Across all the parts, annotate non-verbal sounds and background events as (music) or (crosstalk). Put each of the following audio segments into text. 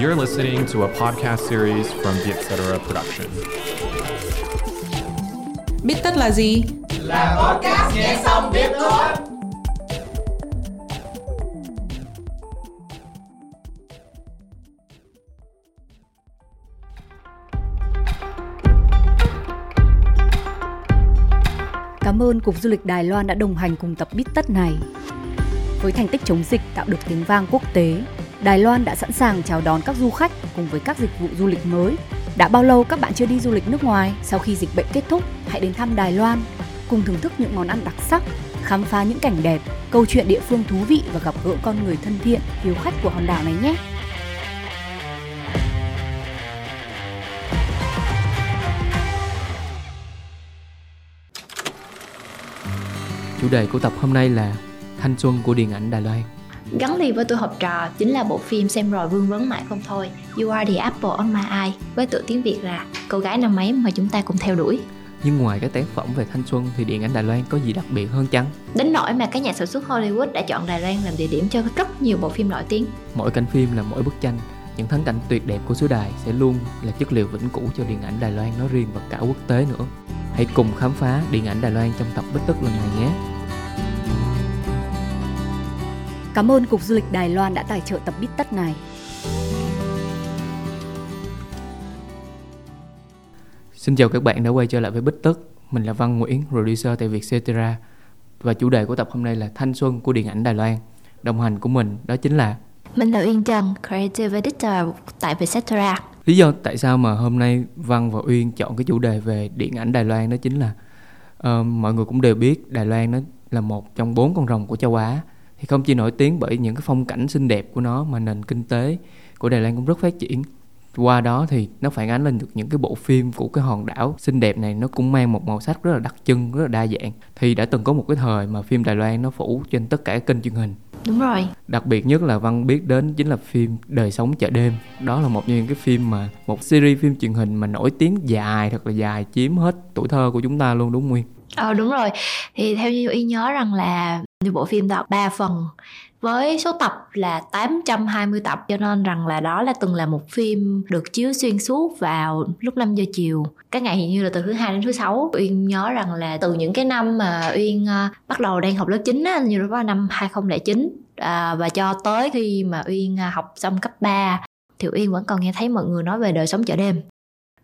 You're listening to a podcast series from the Etc. Production. Biết tất là gì? Là podcast nghe xong biết thôi. Cảm ơn Cục Du lịch Đài Loan đã đồng hành cùng tập Bít Tất này. Với thành tích chống dịch tạo được tiếng vang quốc tế, Đài Loan đã sẵn sàng chào đón các du khách cùng với các dịch vụ du lịch mới. Đã bao lâu các bạn chưa đi du lịch nước ngoài? Sau khi dịch bệnh kết thúc, hãy đến thăm Đài Loan, cùng thưởng thức những món ăn đặc sắc, khám phá những cảnh đẹp, câu chuyện địa phương thú vị và gặp gỡ con người thân thiện, hiếu khách của hòn đảo này nhé. Chủ đề của tập hôm nay là thanh xuân của điện ảnh Đài Loan. Gắn liền với tuổi học trò chính là bộ phim xem rồi vương vấn mãi không thôi You are the apple on my eye với tựa tiếng Việt là cô gái năm ấy mà chúng ta cùng theo đuổi Nhưng ngoài các tác phẩm về thanh xuân thì điện ảnh Đài Loan có gì đặc biệt hơn chăng? Đến nỗi mà các nhà sản xuất Hollywood đã chọn Đài Loan làm địa điểm cho rất nhiều bộ phim nổi tiếng Mỗi cảnh phim là mỗi bức tranh những thắng cảnh tuyệt đẹp của xứ đài sẽ luôn là chất liệu vĩnh cửu cho điện ảnh Đài Loan nói riêng và cả quốc tế nữa. Hãy cùng khám phá điện ảnh Đài Loan trong tập Bích Tức lần này nhé. Cảm ơn Cục Du lịch Đài Loan đã tài trợ tập Bít Tất này. Xin chào các bạn đã quay trở lại với Bích Tức. Mình là Văn Nguyễn, producer tại Vietcetera. Và chủ đề của tập hôm nay là thanh xuân của điện ảnh Đài Loan. Đồng hành của mình đó chính là Mình là Uyên Trần, Creative Editor tại Vietcetera Lý do tại sao mà hôm nay Văn và Uyên chọn cái chủ đề về điện ảnh Đài Loan đó chính là uh, mọi người cũng đều biết Đài Loan nó là một trong bốn con rồng của châu Á thì không chỉ nổi tiếng bởi những cái phong cảnh xinh đẹp của nó mà nền kinh tế của Đài Loan cũng rất phát triển. Qua đó thì nó phản ánh lên được những cái bộ phim của cái hòn đảo xinh đẹp này nó cũng mang một màu sắc rất là đặc trưng rất là đa dạng. Thì đã từng có một cái thời mà phim Đài Loan nó phủ trên tất cả các kênh truyền hình. Đúng rồi. Đặc biệt nhất là Văn biết đến chính là phim Đời sống chợ đêm. Đó là một trong những cái phim mà Một series phim truyền hình mà nổi tiếng dài thật là dài Chiếm hết tuổi thơ của chúng ta luôn đúng không Nguyên? Ờ đúng rồi. Thì theo như Y nhớ rằng là bộ phim đó 3 phần với số tập là 820 tập. Cho nên rằng là đó là từng là một phim được chiếu xuyên suốt vào lúc 5 giờ chiều. Các ngày hình như là từ thứ hai đến thứ sáu. Uyên nhớ rằng là từ những cái năm mà uyên ờ, bắt đầu đang học lớp 9 á như đó năm 2009 à, và cho tới khi mà uyên ờ, học xong cấp 3 thì uyên vẫn còn nghe thấy mọi người nói về đời sống chợ đêm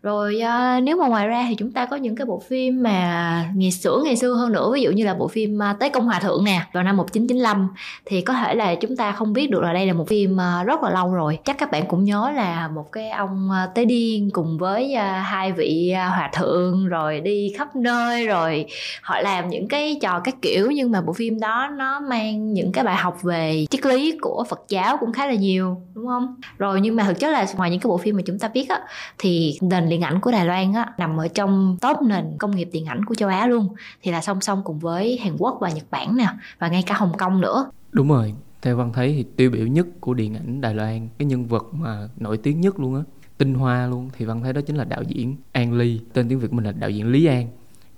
rồi uh, nếu mà ngoài ra thì chúng ta có những cái bộ phim mà ngày xưa ngày xưa hơn nữa ví dụ như là bộ phim ờ, uh, Tế Công Hòa Thượng nè vào năm 1995 thì có thể là chúng ta không biết được là đây là một phim uh, rất là lâu rồi. Chắc các bạn cũng nhớ là một cái ông uh, Tế Điên cùng với uh, hai vị uh, hòa thượng rồi đi khắp nơi rồi họ làm những cái trò các kiểu nhưng mà bộ phim đó nó mang những cái bài học về triết lý của Phật giáo cũng khá là nhiều đúng không? Rồi nhưng mà thực chất là ngoài những cái bộ phim mà chúng ta biết á thì nền điện ảnh của Đài Loan á, nằm ở trong top nền công nghiệp điện ảnh của châu Á luôn. Thì là song song cùng với Hàn Quốc và Nhật Bản nè, và ngay cả Hồng Kông nữa. Đúng rồi, theo văn thấy thì tiêu biểu nhất của điện ảnh Đài Loan, cái nhân vật mà nổi tiếng nhất luôn á, tinh hoa luôn. Thì văn thấy đó chính là đạo diễn An Ly, tên tiếng Việt mình là đạo diễn Lý An,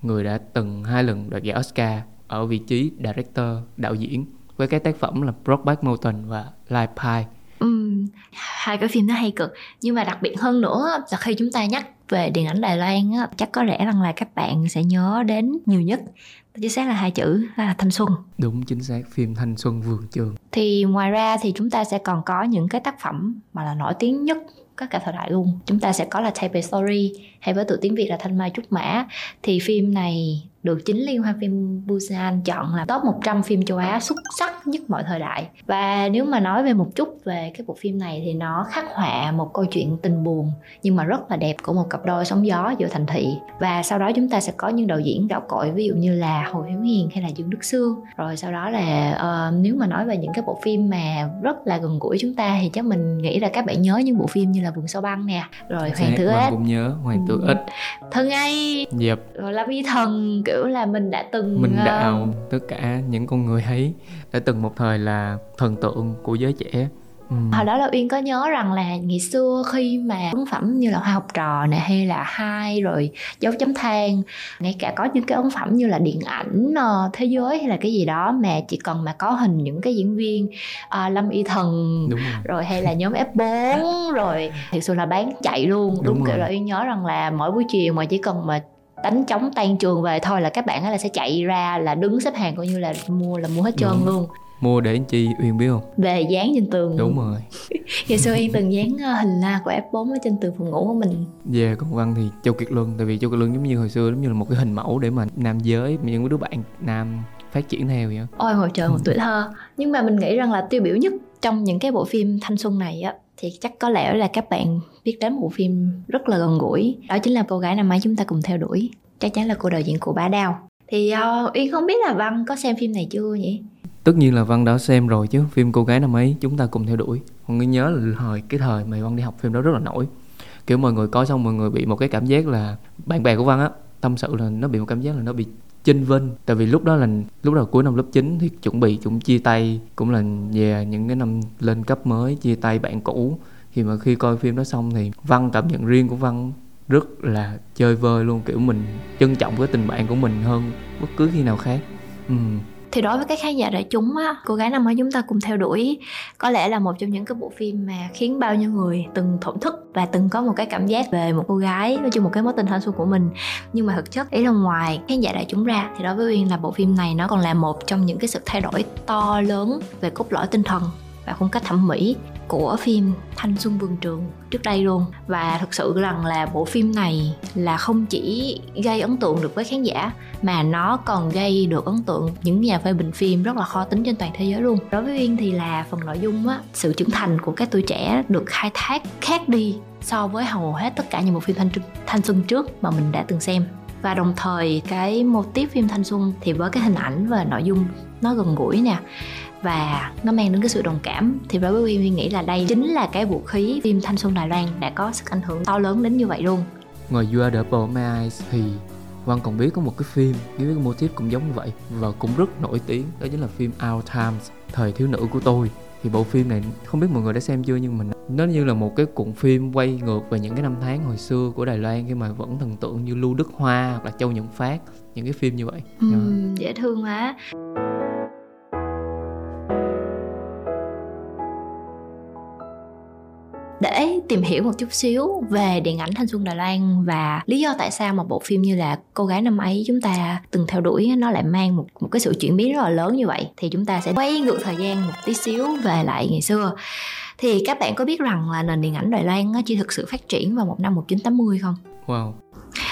người đã từng hai lần đoạt giải Oscar ở vị trí director, đạo diễn, với cái tác phẩm là Brokeback Mountain và Life Pie hai cái phim nó hay cực. Nhưng mà đặc biệt hơn nữa là khi chúng ta nhắc về điện ảnh Đài Loan á, chắc có lẽ rằng là các bạn sẽ nhớ đến nhiều nhất. Chính xác là hai chữ là thanh xuân. Đúng chính xác. Phim thanh xuân vườn trường. Thì ngoài ra thì chúng ta sẽ còn có những cái tác phẩm mà là nổi tiếng nhất các cả thời đại luôn. Chúng ta sẽ có là Taipei Story hay với tựa tiếng Việt là Thanh Mai Trúc Mã. Thì phim này được chính liên hoan phim Busan chọn là top 100 phim châu Á xuất sắc nhất mọi thời đại. Và nếu mà nói về một chút về cái bộ phim này thì nó khắc họa một câu chuyện tình buồn nhưng mà rất là đẹp của một cặp đôi sóng gió giữa thành thị. Và sau đó chúng ta sẽ có những đạo diễn gạo cội ví dụ như là Hồ Hiếu Hiền hay là Dương Đức Sương. Rồi sau đó là uh, nếu mà nói về những cái bộ phim mà rất là gần gũi chúng ta thì chắc mình nghĩ là các bạn nhớ những bộ phim như là Vườn Sao Băng nè rồi Hoàng Tử Ếch. cũng nhớ Hoàng Tử Ếch. Thân Ai. Yep. rồi Lâm Y Thần kiểu là mình đã từng mình đạo tất cả những con người ấy đã từng một thời là thần tượng của giới trẻ Ừ. hồi đó là uyên có nhớ rằng là ngày xưa khi mà ấn phẩm như là hoa học trò nè hay là hai rồi dấu chấm than ngay cả có những cái ấn phẩm như là điện ảnh ờ, thế giới hay là cái gì đó mà chỉ cần mà có hình những cái diễn viên uh, lâm y thần đúng rồi rồi hay là nhóm F4 (laughs) rồi thực sự là bán chạy luôn đúng, Đúng kiểu rồi. là Uyên nhớ rằng là mỗi buổi chiều mà chỉ cần mà đánh trống tan trường về thôi là các bạn ấy là sẽ chạy ra là đứng xếp hàng coi như là mua là mua hết trơn Đúng. luôn. Mua để chi uyên biết không? Về dán trên tường. Đúng rồi. (laughs) Ngày xưa Uyên từng dán ờ, hình la của F4 ở trên tường phòng ngủ của mình. Về còn văn thì châu kiệt luân tại vì châu kiệt luân giống như hồi xưa giống như là một cái hình mẫu để mà nam giới những đứa bạn nam phát triển theo vậy ôi hồi trời một tuổi (laughs) thơ. Nhưng mà mình nghĩ rằng là tiêu biểu nhất trong những cái bộ phim thanh xuân này á thì chắc có lẽ là các bạn biết đến một bộ phim rất là gần gũi. Đó chính là cô gái năm ấy chúng ta cùng theo đuổi. Chắc chắn là cô đạo diễn của bá đao. Thì ờ, uh, uyên không biết là văn có xem phim này chưa nhỉ? Tất nhiên là văn đã xem rồi chứ. Phim cô gái năm ấy chúng ta cùng theo đuổi. Còn người nhớ là thời cái thời mà văn đi học phim đó rất là nổi. Kiểu mọi người coi xong mọi người bị một cái cảm giác là bạn bè của văn á tâm sự là nó bị một cảm giác là nó bị chênh vinh. Tại vì lúc đó là, lúc đầu cuối năm lớp 9 thì chuẩn bị cũng chia tay, cũng là về những cái năm lên cấp mới, chia tay bạn cũ. Thì mà khi coi phim đó xong thì văn, cảm nhận riêng của văn rất là chơi vơi luôn, kiểu mình trân trọng cái tình bạn của mình hơn bất cứ khi nào khác. Ừ thì đối với các khán giả đại chúng á, cô gái năm ấy chúng ta cùng theo đuổi, có lẽ là một trong những cái bộ phim mà khiến bao nhiêu người từng thổn thức và từng có một cái cảm giác về một cô gái, nói chung một cái mối tình thanh xuân của mình. Nhưng mà thực chất, ý là ngoài khán giả đại chúng ra, thì đối với uyên là bộ phim này nó còn là một trong những cái sự thay đổi to lớn về cốt lõi tinh thần và phong cách thẩm mỹ của phim Thanh Xuân Vườn Trường trước đây luôn. Và thực sự rằng là bộ phim này là không chỉ gây ấn tượng được với khán giả, mà nó còn gây được ấn tượng những nhà phê bình phim rất là khó tính trên toàn thế giới luôn. Đối với Uyên thì là phần nội dung á, sự trưởng thành của các tuổi trẻ được khai thác khác đi so với hầu hết tất cả những bộ phim thanh thanh xuân trước mà mình đã từng xem. Và đồng thời, cái mô típ phim thanh xuân thì với cái hình ảnh và nội dung nó gần gũi nè và nó mang đến cái sự đồng cảm. Thì đối với Uyên nghĩ là đây chính là cái vũ khí phim thanh xuân Đài Loan đã có sức ảnh hưởng to lớn đến như vậy luôn. Ngoài You Are The Apple of My Eyes thì Văn còn biết có một cái phim với cái mô típ cũng giống như vậy và cũng rất nổi tiếng đó chính là phim Our Times thời thiếu nữ của tôi. Thì bộ phim này không biết mọi người đã xem chưa nhưng mình nó như là một cái cuộn phim quay ngược về những cái năm tháng hồi xưa của Đài Loan khi mà vẫn thần tượng như Lưu Đức Hoa hoặc là Châu Nhật Phát những cái phim như vậy. Uhm, dễ thương quá để tìm hiểu một chút xíu về điện ảnh thanh xuân Đài Loan và lý do tại sao một bộ phim như là cô gái năm ấy chúng ta từng theo đuổi nó lại mang một một cái sự chuyển biến rất là lớn như vậy. Thì chúng ta sẽ quay ngược thời gian một tí xíu về lại ngày xưa. Thì các bạn có biết rằng là nền điện ảnh Đài Loan chỉ thực sự phát triển vào một năm 1980 không? Wow.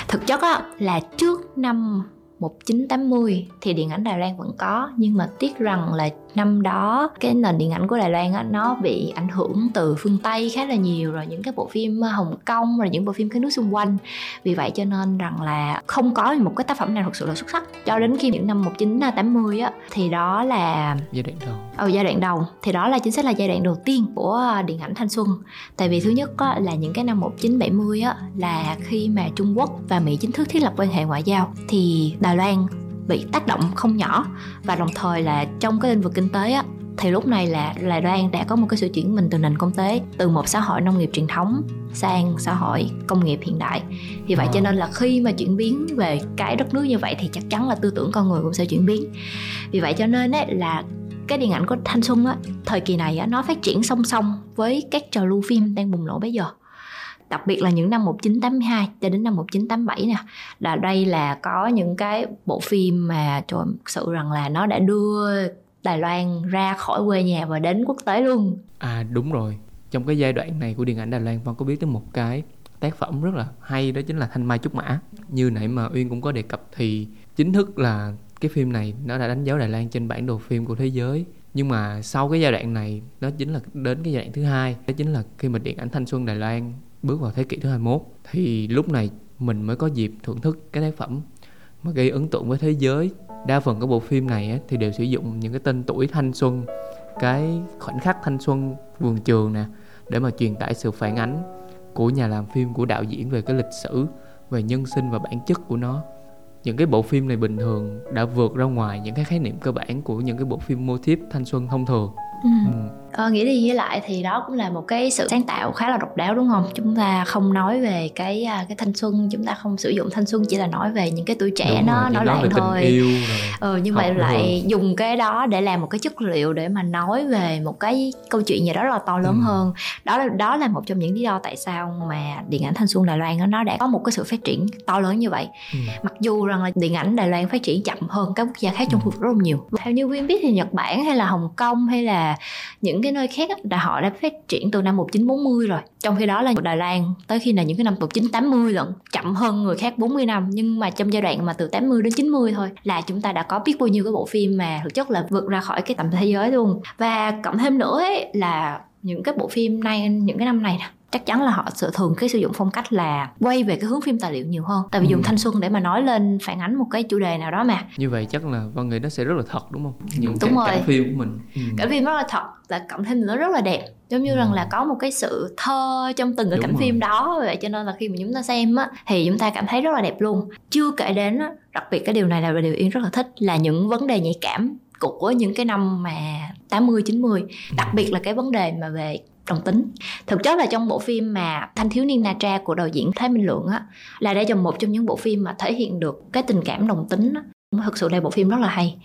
Thực chất á, là trước năm 1980 thì điện ảnh Đài Loan vẫn có nhưng mà tiếc rằng là năm đó cái nền điện ảnh của Đài Loan á, nó bị ảnh hưởng từ phương Tây khá là nhiều rồi những cái bộ phim Hồng Kông rồi những bộ phim các nước xung quanh. Vì vậy cho nên rằng là không có một cái tác phẩm nào thực sự là xuất sắc. Cho đến khi những năm 1980 á thì đó là giai đoạn đầu. Ở giai đoạn đầu. Thì đó là chính xác là giai đoạn đầu tiên của điện ảnh thanh xuân. Tại vì thứ nhất á, là những cái năm 1970 á, là khi mà Trung Quốc và Mỹ chính thức thiết lập quan hệ ngoại giao thì Đài Loan bị tác động không nhỏ. Và đồng thời là trong cái lĩnh vực kinh tế á, thì lúc này là Đài Loan đã có một cái sự chuyển mình từ nền kinh tế từ một xã hội nông nghiệp truyền thống sang xã hội công nghiệp hiện đại. Vì vậy cho nên là khi mà chuyển biến về cái đất nước như vậy thì chắc chắn là tư tưởng con người cũng sẽ chuyển biến. Vì vậy cho nên ấy, là cái điện ảnh của thanh xuân á thời kỳ này á nó phát triển song song với các trào lưu phim đang bùng nổ bây giờ đặc biệt là những năm 1982 cho đến năm 1987 nè, là đây là có những cái bộ phim mà trời sự rằng là nó đã đưa Đài Loan ra khỏi quê nhà và đến quốc tế luôn. À đúng rồi. Trong cái giai đoạn này của điện ảnh Đài Loan Phong có biết tới một cái tác phẩm rất là hay, đó chính là Thanh Mai Trúc Mã. Như nãy mà Uyên cũng có đề cập thì chính thức là cái phim này nó đã đánh dấu Đài Loan trên bản đồ phim của thế giới. Nhưng mà sau cái giai đoạn này đó chính là đến cái giai đoạn thứ hai, đó chính là khi mà điện ảnh thanh xuân Đài Loan bước vào thế kỷ thứ 21 thì lúc này mình mới có dịp thưởng thức cái tác phẩm mà gây ấn tượng với thế giới. Đa phần các bộ phim này á, thì đều sử dụng những cái tên tuổi thanh xuân cái khoảnh khắc thanh xuân vườn trường nè để mà truyền tải sự phản ánh của nhà làm phim của đạo diễn về cái lịch sử về nhân sinh và bản chất của nó. Những cái bộ phim này bình thường đã vượt ra ngoài những cái khái niệm cơ bản của những cái bộ phim mô thiếp thanh xuân thông thường ừ. ừ. ờ, nghĩ đi nghĩ lại thì đó cũng là một cái sự sáng tạo khá là độc đáo đúng không chúng ta không nói về cái à, cái thanh xuân chúng ta không sử dụng thanh xuân chỉ là nói về những cái tuổi trẻ Đúng nó rồi, nó về thôi tình yêu rồi ừ nhưng mà rồi. lại dùng cái đó để làm một cái chất liệu để mà nói về một cái câu chuyện gì đó rất là to lớn Ừ. hơn đó là đó là một trong những lý do tại sao mà điện ảnh thanh xuân Đài Loan đó, nó đã có một cái sự phát triển to lớn như vậy Ừ. mặc dù rằng là điện ảnh Đài Loan phát triển chậm hơn các quốc gia khác trong Ừ. khu vực rất là nhiều theo như Quyên biết thì Nhật Bản hay là Hồng Kông hay là những cái nơi khác á, là họ đã phát triển từ năm 1940 rồi. Trong khi đó là Đài Loan tới khi là những cái năm 1980 lận chậm hơn người khác 40 năm. Nhưng mà trong giai đoạn mà từ 80 đến 90 thôi là chúng ta đã có biết bao nhiêu cái bộ phim mà thực chất là vượt ra khỏi cái tầm thế giới luôn. Và cộng thêm nữa ấy, là những cái bộ phim nay những cái năm này nè chắc chắn là họ sẽ thường cái sử dụng phong cách là quay về cái hướng phim tài liệu nhiều hơn tại vì Ừ. dùng thanh xuân để mà nói lên phản ánh một cái chủ đề nào đó mà như vậy chắc là văn nghĩ nó sẽ rất là thật đúng không những Đúng cảnh, rồi. cảnh phim của mình ừ. cả phim rất là thật và cộng thêm nữa rất là đẹp giống như Ừ. rằng là có một cái sự thơ trong từng cái Đúng cảnh rồi. phim đó vậy cho nên là khi mà chúng ta xem á thì chúng ta cảm thấy rất là đẹp luôn chưa kể đến á đặc biệt cái điều này là điều yên rất là thích là những vấn đề nhạy cảm của những cái năm mà 80 90 đặc biệt là cái vấn đề mà về đồng tính. Thực chất là trong bộ phim mà thanh thiếu niên na tra của đạo diễn thái minh lượng á là đây là một trong những bộ phim mà thể hiện được cái tình cảm đồng tính á. Thực sự là bộ phim rất là hay.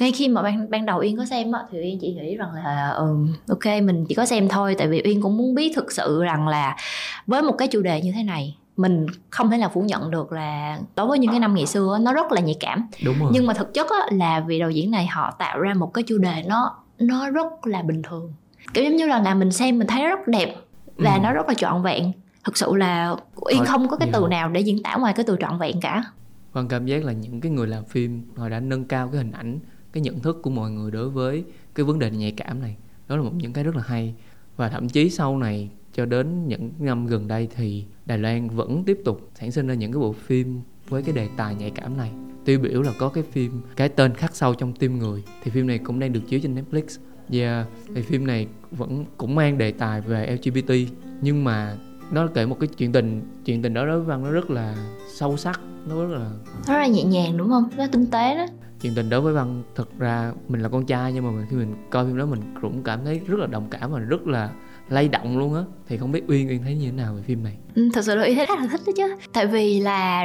Ngay khi mà ban ban đầu Uyên có xem á thì Uyên chỉ nghĩ rằng là ừ, ok mình chỉ có xem thôi tại vì Uyên cũng muốn biết thực sự rằng là với một cái chủ đề như thế này mình không thể nào phủ nhận được là đối với những cái năm ngày xưa nó rất là nhạy cảm. Đúng rồi. Nhưng mà thực chất á, là vì đạo diễn này họ tạo ra một cái chủ đề nó nó rất là bình thường kiểu giống như là là mình xem mình thấy nó rất đẹp và Ừ. nó rất là trọn vẹn thực sự là Thôi, không có cái từ nào để diễn tả ngoài cái từ trọn vẹn cả Văn cảm giác là những cái người làm phim họ đã nâng cao cái hình ảnh, cái nhận thức của mọi người đối với cái vấn đề nhạy cảm này. Đó là một những cái rất là hay. Và thậm chí sau này cho đến những năm gần đây thì Đài Loan vẫn tiếp tục sản sinh ra những cái bộ phim với cái đề tài nhạy cảm này. Tiêu biểu là có cái phim cái tên khắc sâu trong tim người thì phim này cũng đang được chiếu trên Netflix. Yeah, thì phim này vẫn cũng mang đề tài về LGBT nhưng mà nó kể một cái chuyện tình chuyện tình đó đối với văn nó rất là sâu sắc nó rất là nó rất là nhẹ nhàng đúng không? Nó tinh tế đó. Chuyện tình đối với văn thực ra mình là con trai nhưng mà mình, khi mình coi phim đó mình cũng cảm thấy rất là đồng cảm và rất là lay động luôn á thì không biết uyên uyên thấy như thế nào về phim này? Ừ, thật sự là Uyên thấy rất là thích đó chứ. Tại vì là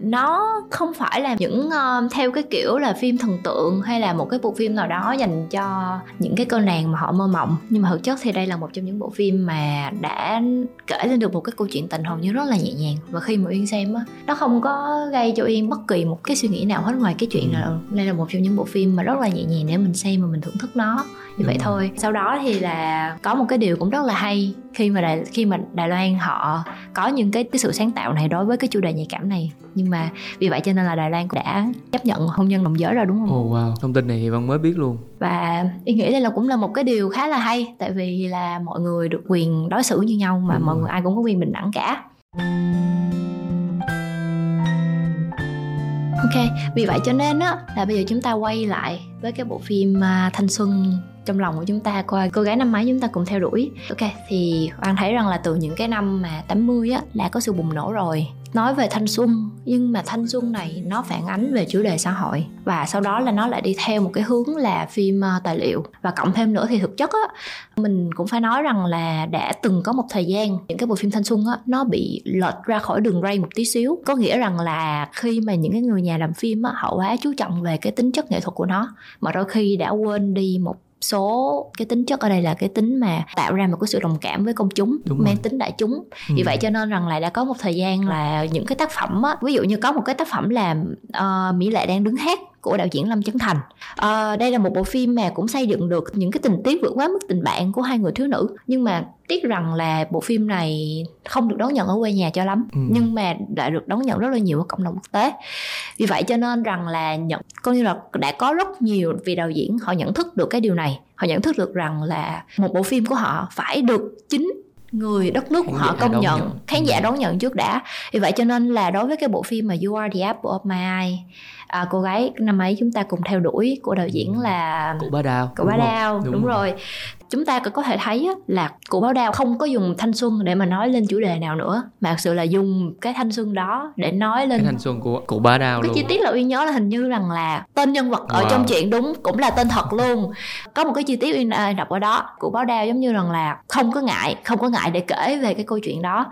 nó không phải là những ờ, theo cái kiểu là phim thần tượng hay là một cái bộ phim nào đó dành cho những cái cô nàng mà họ mơ mộng. Nhưng mà thực chất thì đây là một trong những bộ phim mà đã kể lên được một cái câu chuyện tình hầu như rất là nhẹ nhàng. Và khi mà Uyên xem á nó không có gây cho Uyên bất kỳ một cái suy nghĩ nào hết ngoài cái chuyện là ừ, đây là một trong những bộ phim mà rất là nhẹ nhàng để mình xem và mình thưởng thức nó. Như Đúng vậy rồi. thôi. Sau đó thì là có một cái điều cũng rất là hay khi mà đài, khi mà Đài Loan họ có những cái cái sự sáng tạo này đối với cái chủ đề nhạy cảm này. Nhưng mà vì vậy cho nên là Đài Loan cũng đã chấp nhận hôn nhân đồng giới rồi đúng không? Oh wow. Thông tin này thì văn mới biết luôn. Và ý nghĩ đây là cũng là một cái điều khá là hay tại vì là mọi người được quyền đối xử như nhau mà Đúng mọi người ai cũng có quyền bình đẳng cả ok vì vậy cho nên á là bây giờ chúng ta quay lại với cái bộ phim uh, thanh xuân trong lòng của chúng ta coi cô gái năm mấy chúng ta cùng theo đuổi. Ok thì Hoàng thấy rằng là từ những cái năm mà 80 á là có sự bùng nổ rồi nói về thanh xuân, nhưng mà thanh xuân này nó phản ánh về chủ đề xã hội, và sau đó là nó lại đi theo một cái hướng là phim ờ, tài liệu. Và cộng thêm nữa thì thực chất á, mình cũng phải nói rằng là đã từng có một thời gian những cái bộ phim thanh xuân á, nó bị lệch ra khỏi đường ray một tí xíu. Có nghĩa rằng là khi mà những cái người nhà làm phim á, họ quá chú trọng về cái tính chất nghệ thuật của nó, mà đôi khi đã quên đi một số cái tính chất ở đây là cái tính mà tạo ra một cái sự đồng cảm với công chúng Đúng rồi. mang tính đại chúng vì Ừ. vậy cho nên rằng là đã có một thời gian là những cái tác phẩm á ví dụ như có một cái tác phẩm là ờ, mỹ lệ đang đứng hát của đạo diễn lâm chấn thành Ờ, đây là một bộ phim mà cũng xây dựng được những cái tình tiết vượt quá mức tình bạn của hai người thiếu nữ nhưng mà tiếc rằng là bộ phim này không được đón nhận ở quê nhà cho lắm Ừ. nhưng mà lại được đón nhận rất là nhiều ở cộng đồng quốc tế vì vậy cho nên rằng là nhận coi như là đã có rất nhiều vị đạo diễn họ nhận thức được cái điều này họ nhận thức được rằng là một bộ phim của họ phải được chính người đất nước của họ công nhận nhận. khán giả Ừ. đón nhận trước đã vì vậy cho nên là đối với cái bộ phim mà You Are the Apple of My Eye à, cô gái năm ấy chúng ta cùng theo đuổi của đạo diễn là của ba đào của bá đúng không? đao đúng, rồi. rồi chúng ta có thể thấy là cụ báo đao không có dùng thanh xuân để mà nói lên chủ đề nào nữa mà thực sự là dùng cái thanh xuân đó để nói lên cái thanh xuân của cụ bá đao cái luôn chi tiết là uyên nhớ là hình như rằng là tên nhân vật ở Wow. trong chuyện đúng cũng là tên thật luôn. Có một cái chi tiết uyên à, đọc ở đó cụ báo đao giống như rằng là không có ngại không có ngại để kể về cái câu chuyện đó.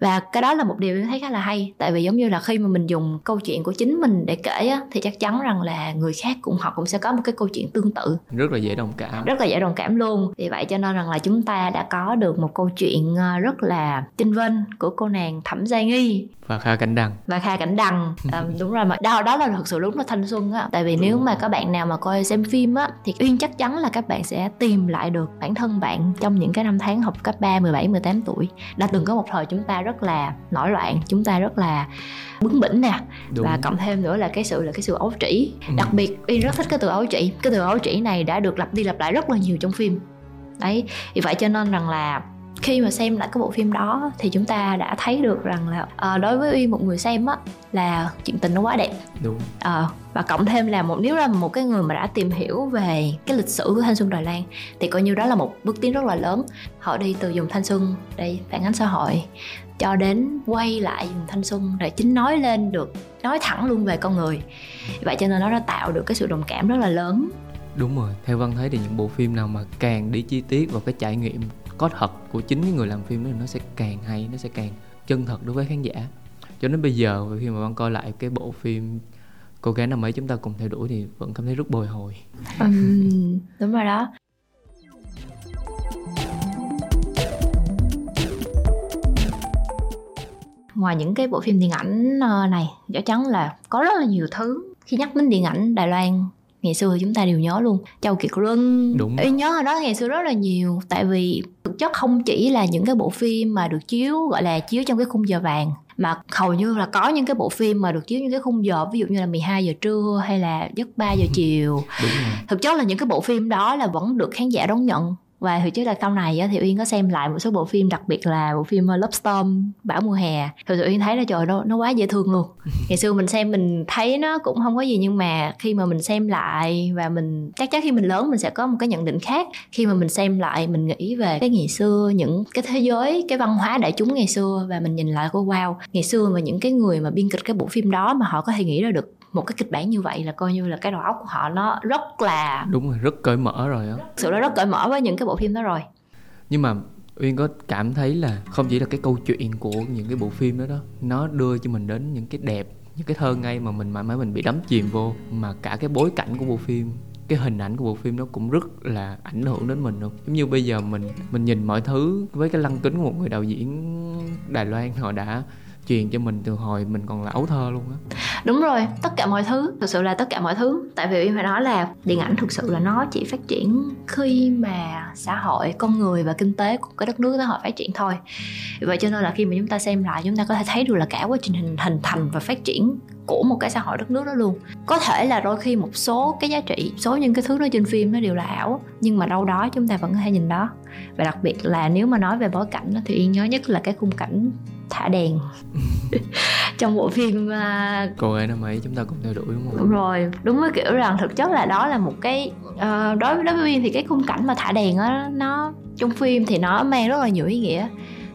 Và cái đó là một điều em thấy khá là hay tại vì giống như là khi mà mình dùng câu chuyện của chính mình để kể á, thì chắc chắn rằng là người khác cũng họ cũng sẽ có một cái câu chuyện tương tự. Rất là dễ đồng cảm. Rất là dễ đồng cảm luôn vì vậy cho nên rằng là chúng ta đã có được một câu chuyện ờ, rất là chinh vinh của cô nàng thẩm gia nghi. Và kha cảnh đằng. Và kha cảnh đằng. À, (laughs) đúng rồi mà đó đó là thực sự đúng là thanh xuân á. Tại vì nếu mà các bạn nào mà coi xem phim á thì uyên chắc chắn là các bạn sẽ tìm lại được bản thân bạn trong những cái năm tháng học cấp 3, 17, 18 tuổi. Đã từng có một thời chúng ta rất là nổi loạn chúng ta rất là bướng bỉnh nè. Đúng. Và cộng thêm nữa là cái sự là cái sự ấu trĩ. Ừ. đặc biệt uyên rất thích cái từ ấu trĩ. Cái từ ấu trĩ này đã được lặp đi lặp lại rất là nhiều trong phim đấy vì vậy cho nên rằng là khi mà xem lại cái bộ phim đó thì chúng ta đã thấy được rằng là ờ, đối với uyên một người xem á là chuyện tình nó quá đẹp. Đúng. Ờ, và cộng thêm là một nếu là một cái người mà đã tìm hiểu về cái lịch sử của thanh xuân Đài Loan thì coi như đó là một bước tiến rất là lớn. Họ đi từ dùng thanh xuân để phản ánh xã hội cho đến quay lại dùng thanh xuân để chính nói lên được nói thẳng luôn về con người. Vậy cho nên nó đã tạo được cái sự đồng cảm rất là lớn đúng rồi theo văn thấy thì những bộ phim nào mà càng đi chi tiết vào cái trải nghiệm có thật của chính cái người làm phim đó thì nó sẽ càng hay nó sẽ càng chân thật đối với khán giả. Cho đến bây giờ khi mà văn coi lại cái bộ phim cô gái năm ấy chúng ta cùng theo đuổi thì vẫn cảm thấy rất bồi hồi. Ừm, (laughs) đúng rồi đó. Ngoài những cái bộ phim điện ảnh ờ, này chắc chắn là có rất là nhiều thứ. Khi nhắc đến điện ảnh Đài Loan ngày xưa chúng ta đều nhớ luôn. Châu Kiệt Luân. Đúng. Em nhớ hồi đó ngày xưa rất là nhiều. Tại vì thực chất không chỉ là những cái bộ phim mà được chiếu gọi là chiếu trong cái khung giờ vàng mà hầu như là có những cái bộ phim mà được chiếu những cái khung giờ ví dụ như là 12 giờ trưa hay là giấc 3 giờ chiều. Đúng rồi. Thực chất là những cái bộ phim đó là vẫn được khán giả đón nhận và thực chất là sau này á, thì uyên có xem lại một số bộ phim đặc biệt là bộ phim uh, Love Storm bão mùa hè. Sự uyên thấy là trời nó nó quá dễ thương luôn. (laughs) Ngày xưa mình xem mình thấy nó cũng không có gì nhưng mà khi mà mình xem lại và mình chắc chắn khi mình lớn mình sẽ có một cái nhận định khác. Khi mà mình xem lại mình nghĩ về cái ngày xưa những cái thế giới cái văn hóa đại chúng ngày xưa và mình nhìn lại cô wow ngày xưa mà những cái người mà biên kịch cái bộ phim đó mà họ có thể nghĩ ra được một cái kịch bản như vậy là coi như là cái đầu óc của họ nó rất là đúng rồi rất cởi mở rồi á. Sự nó rất cởi mở với những cái bộ phim đó rồi. Nhưng mà uyên có cảm thấy là không chỉ là cái câu chuyện của những cái bộ phim đó đó nó đưa cho mình đến những cái đẹp những cái thơ ngây mà mình mãi mãi mình bị đắm chìm vô mà cả cái bối cảnh của bộ phim cái hình ảnh của bộ phim nó cũng rất là ảnh hưởng đến mình luôn. Giống như bây giờ mình mình nhìn mọi thứ với cái lăng kính của một người đạo diễn Đài Loan họ đã truyền cho mình từ hồi mình còn là ấu thơ luôn á. Đúng rồi, tất cả mọi thứ, thực sự là tất cả mọi thứ. Tại vì em phải nói là điện ảnh thực sự là nó chỉ phát triển khi mà xã hội, con người và kinh tế của cái đất nước đó họ phát triển thôi. Vậy cho nên là khi mà chúng ta xem lại, chúng ta có thể thấy được là cả quá trình hình hình thành và phát triển của một cái xã hội đất nước đó luôn. Có thể là đôi khi một số cái giá trị số những cái thứ đó trên phim nó đều là ảo nhưng mà đâu đó chúng ta vẫn có thể nhìn đó. Và đặc biệt là nếu mà nói về bối cảnh thì yên nhớ nhất là cái khung cảnh thả đèn (laughs) trong bộ phim à, cô ấy năm ấy chúng ta cùng theo đuổi đúng không? Đúng rồi, đúng với kiểu rằng thực chất là đó là một cái ờ, đối với đối với thì cái khung cảnh mà thả đèn á nó trong phim thì nó mang rất là nhiều ý nghĩa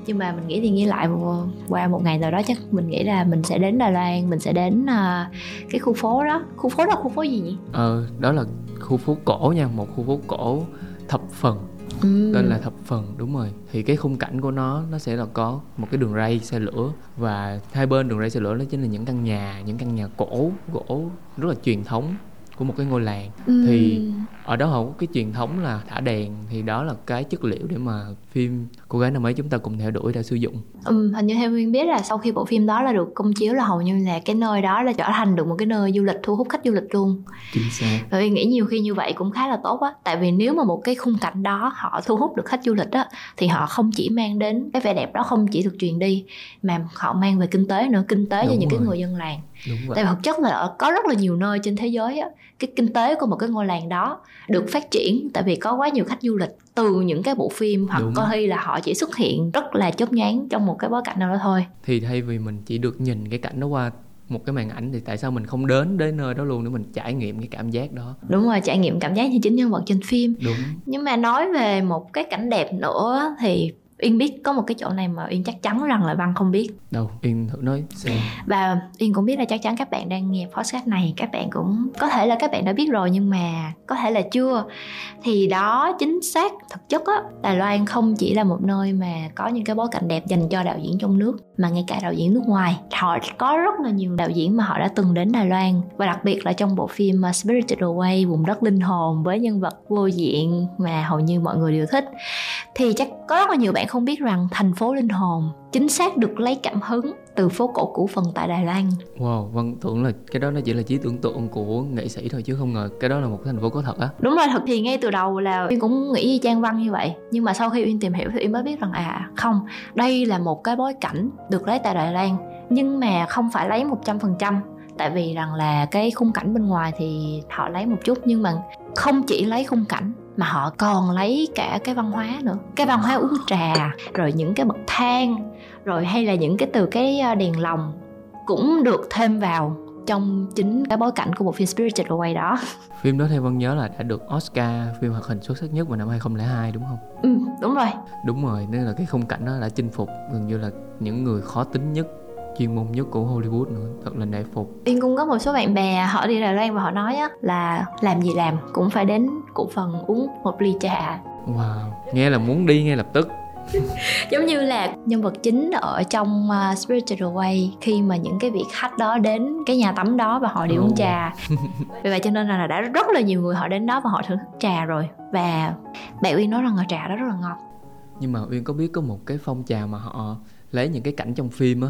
nhưng mà mình nghĩ thì nghĩ lại một- qua một ngày nào đó chắc mình nghĩ là mình sẽ đến Đài Loan mình sẽ đến ờ, cái khu phố đó. Khu phố đó khu phố gì nhỉ? Ờ đó là khu phố cổ nha một khu phố cổ thập phần. Ừ. tên là thập phần đúng rồi. Thì cái khung cảnh của nó nó sẽ là có một cái đường ray xe lửa và hai bên đường ray xe lửa đó chính là những căn nhà những căn nhà cổ gỗ rất là truyền thống của một cái ngôi làng. Ừ. thì ở đó họ có cái truyền thống là thả đèn thì đó là cái chất liệu để mà phim cô gái năm ấy chúng ta cùng theo đuổi đã sử dụng. Ừ, hình như theo Nguyên biết là sau khi bộ phim đó là được công chiếu là hầu như là cái nơi đó là trở thành được một cái nơi du lịch thu hút khách du lịch luôn. Chính xác. Và Uyên nghĩ nhiều khi như vậy cũng khá là tốt á Tại vì nếu mà một cái khung cảnh đó họ thu hút được khách du lịch á Thì họ không chỉ mang đến cái vẻ đẹp đó không chỉ được truyền đi Mà họ mang về kinh tế nữa Kinh tế cho Đúng những cái người dân làng. Đúng vậy. Tại vì thực chất là ở- có rất là nhiều nơi trên thế giới á Cái kinh tế của một cái ngôi làng đó được phát triển Tại vì có quá nhiều khách du lịch từ những cái bộ phim Hoặc Đúng. có khi là họ chỉ xuất hiện rất là chớp nhoáng trong một cái bối cảnh nào đó thôi. Thì thay vì mình chỉ được nhìn cái cảnh đó qua một cái màn ảnh thì tại sao mình không đến đến nơi đó luôn để mình trải nghiệm cái cảm giác đó? Đúng rồi trải nghiệm cảm giác như chính nhân vật trên phim. Đúng. Nhưng mà nói về một cái cảnh đẹp nữa thì Yên biết có một cái chỗ này mà Yên chắc chắn rằng là Văn không biết. Đâu Yên thử nói xem. Và Yên cũng biết là chắc chắn các bạn đang nghe podcast này Các bạn cũng có thể là các bạn đã biết rồi nhưng mà có thể là chưa. Thì đó chính xác thực chất á Đài Loan không chỉ là một nơi mà có những cái bối cảnh đẹp dành cho đạo diễn trong nước Mà ngay cả đạo diễn nước ngoài. Họ có rất là nhiều đạo diễn mà họ đã từng đến Đài Loan Và đặc biệt là trong bộ phim uh, Spirited Away Vùng đất linh hồn với nhân vật vô diện mà hầu như mọi người đều thích. Thì chắc có rất là nhiều bạn không biết rằng thành phố linh hồn chính xác được lấy cảm hứng từ phố cổ cũ phần tại Đài Loan. Wow, Vân tưởng là cái đó nó chỉ là trí tưởng tượng của nghệ sĩ thôi chứ không ngờ cái đó là một thành phố có thật á. Đúng rồi, thật thì ngay từ đầu là Uyên cũng nghĩ y Trang Văn như vậy. Nhưng mà sau khi Uyên tìm hiểu thì Uyên mới biết rằng à không, đây là một cái bối cảnh được lấy tại Đài Loan nhưng mà không phải lấy 100% tại vì rằng là cái khung cảnh bên ngoài thì họ lấy một chút nhưng mà không chỉ lấy khung cảnh mà họ còn lấy cả cái văn hóa nữa. Cái văn hóa uống trà rồi những cái bậc thang rồi hay là những cái từ cái ờ, đèn lồng cũng được thêm vào trong chính cái bối cảnh của bộ phim Spirited Away đó. Phim đó theo Vân nhớ là đã được Oscar phim hoạt hình xuất sắc nhất vào năm 2002 đúng không? ừ đúng rồi. Đúng rồi, nên là cái khung cảnh đó đã chinh phục gần như là những người khó tính nhất chuyên môn nhất của Hollywood nữa thật là nể phục. Yên cũng có một số bạn bè họ đi Đài Loan và họ nói á là làm gì làm cũng phải đến cổ phần uống một ly trà. Wow nghe là muốn đi ngay lập tức. (laughs) Giống như là nhân vật chính ở trong uh, Spirited Away khi mà những cái vị khách đó đến cái nhà tắm đó và họ đi uống Ồ. trà. (laughs) Vì vậy cho nên là đã rất là nhiều người họ đến đó và họ thưởng thức trà rồi. Và bạn Uyên nói rằng là trà đó rất là ngon. Nhưng mà Uyên có biết có một cái phong trào mà họ lấy những cái cảnh trong phim á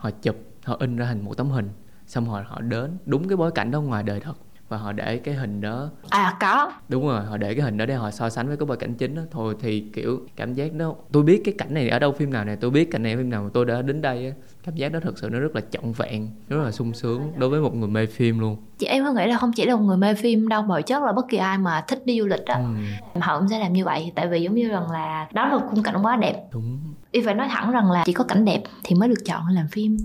họ chụp họ in ra thành một tấm hình xong rồi họ đến đúng cái bối cảnh đó ngoài đời thật và họ để cái hình đó à có. Đúng rồi họ để cái hình đó để họ so sánh với cái bối cảnh chính đó. Thôi thì kiểu cảm giác đó tôi biết cái cảnh này ở đâu phim nào này tôi biết cảnh này ở phim nào mà tôi đã đến đây á cảm giác đó thật sự nó rất là trọn vẹn rất là sung sướng đối với một người mê phim luôn chị em có nghĩ là không chỉ là một người mê phim đâu bởi chất là bất kỳ ai mà thích đi du lịch á ừ, họ cũng sẽ làm như vậy. Tại vì giống như rằng là đó là khung cảnh quá đẹp. Đúng. Y phải nói thẳng rằng là chỉ có cảnh đẹp thì mới được chọn làm phim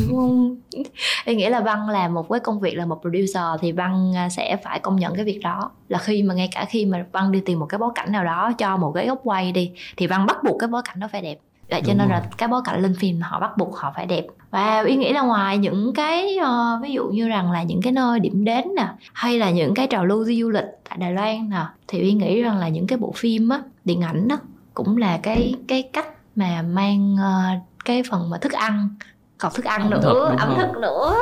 đúng không? (laughs) Em nghĩ là văn làm một cái công việc là một producer thì văn à, sẽ phải công nhận cái việc đó. Là khi mà ngay cả khi mà văn đi tìm một cái bối cảnh nào đó cho một cái góc quay đi thì văn bắt buộc cái bối cảnh đó phải đẹp cho Đúng nên rồi. là cái bối cảnh lên phim họ bắt buộc họ phải đẹp và ý nghĩ là ngoài những cái ờ, ví dụ như rằng là những cái nơi điểm đến nè hay là những cái trào lưu du lịch tại Đài Loan nè thì ý nghĩ rằng là những cái bộ phim á điện ảnh á cũng là cái cái cách mà mang ờ, cái phần mà thức ăn còn thức ăn Ẩm nữa thực, ẩm không? thực nữa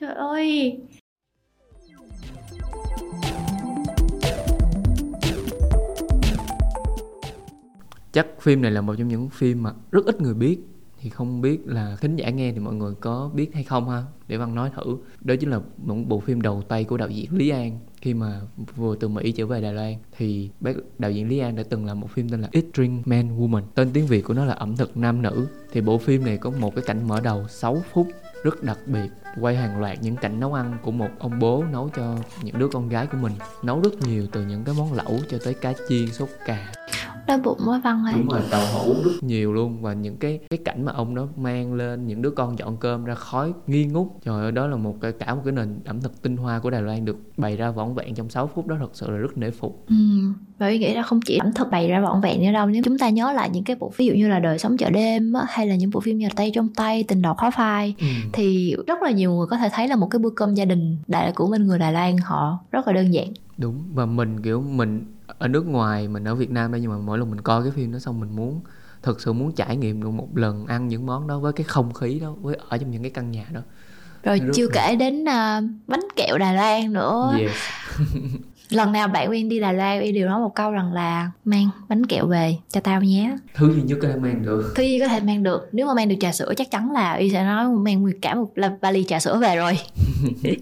trời ơi chắc phim này là một trong những phim mà rất ít người biết. Thì không biết là khán giả nghe thì mọi người có biết hay không ha? Để văn nói thử. Đó chính là một bộ phim đầu tay của đạo diễn lý an. Khi mà vừa từ mỹ trở về đài loan, thì bác đạo diễn lý an đã từng làm một phim tên là eat drink man woman. Tên tiếng việt của nó là ẩm thực nam nữ. Thì bộ phim này có một cái cảnh mở đầu 6 phút, rất đặc biệt, quay hàng loạt những cảnh nấu ăn của một ông bố nấu cho những đứa con gái của mình. Nấu rất nhiều từ những cái món lẩu cho tới cá chiên, sốt cà đói bụng quá văn ơi. Đúng rồi tàu hũ rất nhiều luôn và những cái cái cảnh mà ông đó mang lên những đứa con dọn cơm ra khói nghi ngút. Trời ơi đó là một cái cả một cái nền ẩm thực tinh hoa của Đài Loan được bày ra vỏn vẹn trong 6 phút đó thật sự là rất nể phục. Ừ, và ý nghĩ là không chỉ ẩm thực bày ra vỏn vẹn nữa đâu nếu chúng ta nhớ lại những cái bộ ví dụ như là đời sống chợ đêm á, hay là những bộ phim như là tay trong tay tình đầu khó phai thì rất là nhiều người có thể thấy là một cái bữa cơm gia đình đại của bên người Đài Loan họ rất là đơn giản. Đúng và mình kiểu mình ở nước ngoài mình ở Việt Nam đây nhưng mà mỗi lần mình coi cái phim đó xong mình muốn thực sự muốn trải nghiệm được một lần ăn những món đó với cái không khí đó với ở trong những cái căn nhà đó. Rồi Rất chưa là- kể đến à, bánh kẹo Đài Loan nữa. Yes. (laughs) Lần nào bạn Uyên đi Đài Loan Uyên đều nói một câu rằng là mang bánh kẹo về cho tao nhé. Thứ duy nhất có thể mang được. Thứ Duy có thể mang được. Nếu mà mang được trà sữa chắc chắn là Uyên sẽ nói mang cả một vali trà sữa về rồi (laughs)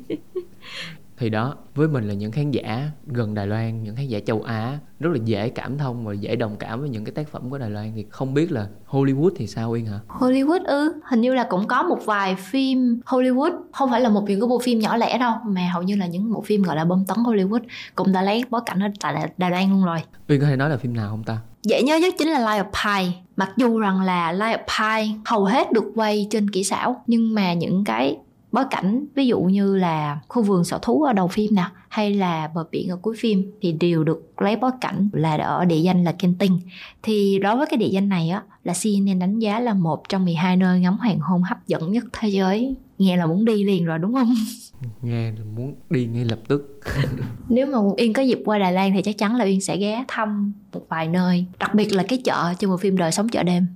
thì đó với mình là những khán giả gần Đài Loan những khán giả châu Á rất là dễ cảm thông và dễ đồng cảm với những cái tác phẩm của Đài Loan thì không biết là Hollywood thì sao Uyên hả? Hollywood ư? Hình như là cũng có một vài phim Hollywood Không phải là một những cái bộ phim nhỏ lẻ đâu Mà hầu như là những bộ phim gọi là bom tấn Hollywood Cũng đã lấy bối cảnh ở tại Đà- Đài Loan luôn rồi. Uyên có thể nói là phim nào không ta? Dễ nhớ nhất chính là Life of Pi. Mặc dù rằng là Life of Pi hầu hết được quay trên kỹ xảo Nhưng mà những cái bối cảnh ví dụ như là khu vườn sở thú ở đầu phim nè hay là bờ biển ở cuối phim thì đều được lấy bối cảnh là ở địa danh là Kenting thì đối với cái địa danh này á là CNN đánh giá là một trong 12 nơi ngắm hoàng hôn hấp dẫn nhất thế giới. Nghe là muốn đi liền rồi đúng không? (laughs) Nghe là muốn đi ngay lập tức. (laughs) Nếu mà Yên có dịp qua Đài Loan thì chắc chắn là Yên sẽ ghé thăm một vài nơi đặc biệt là cái chợ trong một phim đời sống chợ đêm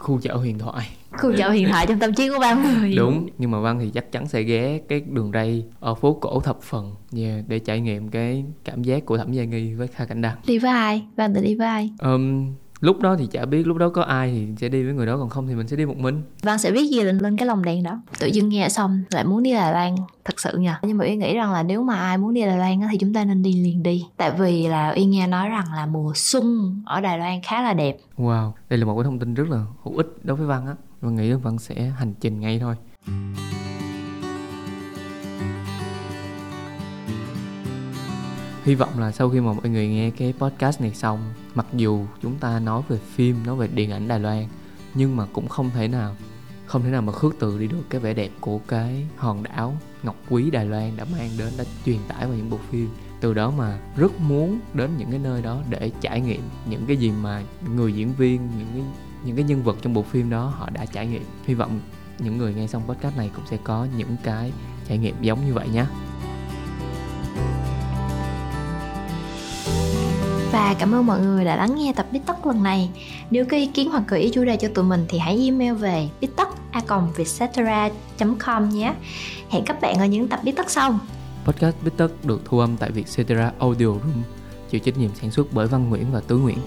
khu chợ huyền thoại. Khu chợ huyền thoại trong tâm trí của ba (laughs) người đúng nhưng mà văn thì chắc chắn sẽ ghé cái đường ray ở phố cổ thập phần yeah, để trải nghiệm cái cảm giác của thẩm gia nghi với kha cảnh đăng. Đi với ai? Văn tự đi với ai? Um, lúc đó thì chả biết lúc đó có ai thì sẽ đi với người đó còn không thì mình sẽ đi một mình. Văn sẽ viết gì lên lên cái lồng đèn đó? Tự dưng nghe xong lại muốn đi Đài Loan thật sự nha. Nhưng mà Uyên nghĩ rằng là nếu mà ai muốn đi Đài Loan thì chúng ta nên đi liền đi. Tại vì là Uyên nghe nói rằng là mùa xuân ở Đài Loan khá là đẹp. Wow đây là một cái thông tin rất là hữu ích đối với Văn á. Văn nghĩ Văn sẽ hành trình ngay thôi. Hy vọng là sau khi mà mọi người nghe cái podcast này xong Mặc dù chúng ta nói về phim, nói về điện ảnh Đài Loan Nhưng mà cũng không thể nào Không thể nào mà khước từ đi được cái vẻ đẹp của cái hòn đảo Ngọc Quý Đài Loan đã mang đến, đã truyền tải vào những bộ phim. Từ đó mà rất muốn đến những cái nơi đó để trải nghiệm những cái gì mà người diễn viên, những cái những cái nhân vật trong bộ phim đó họ đã trải nghiệm. Hy vọng những người nghe xong podcast này cũng sẽ có những cái trải nghiệm giống như vậy nhé. Và cảm ơn mọi người đã lắng nghe tập BitTok Tất lần này. Nếu có ý kiến hoặc gợi ý chủ đề cho tụi mình thì hãy email về bít tất com nhé. Hẹn các bạn ở những tập BitTok Tất sau. Podcast BitTok Tất được thu âm tại Vietcetera Audio Room, chịu trách nhiệm sản xuất bởi Văn Nguyễn và Tứ Nguyễn.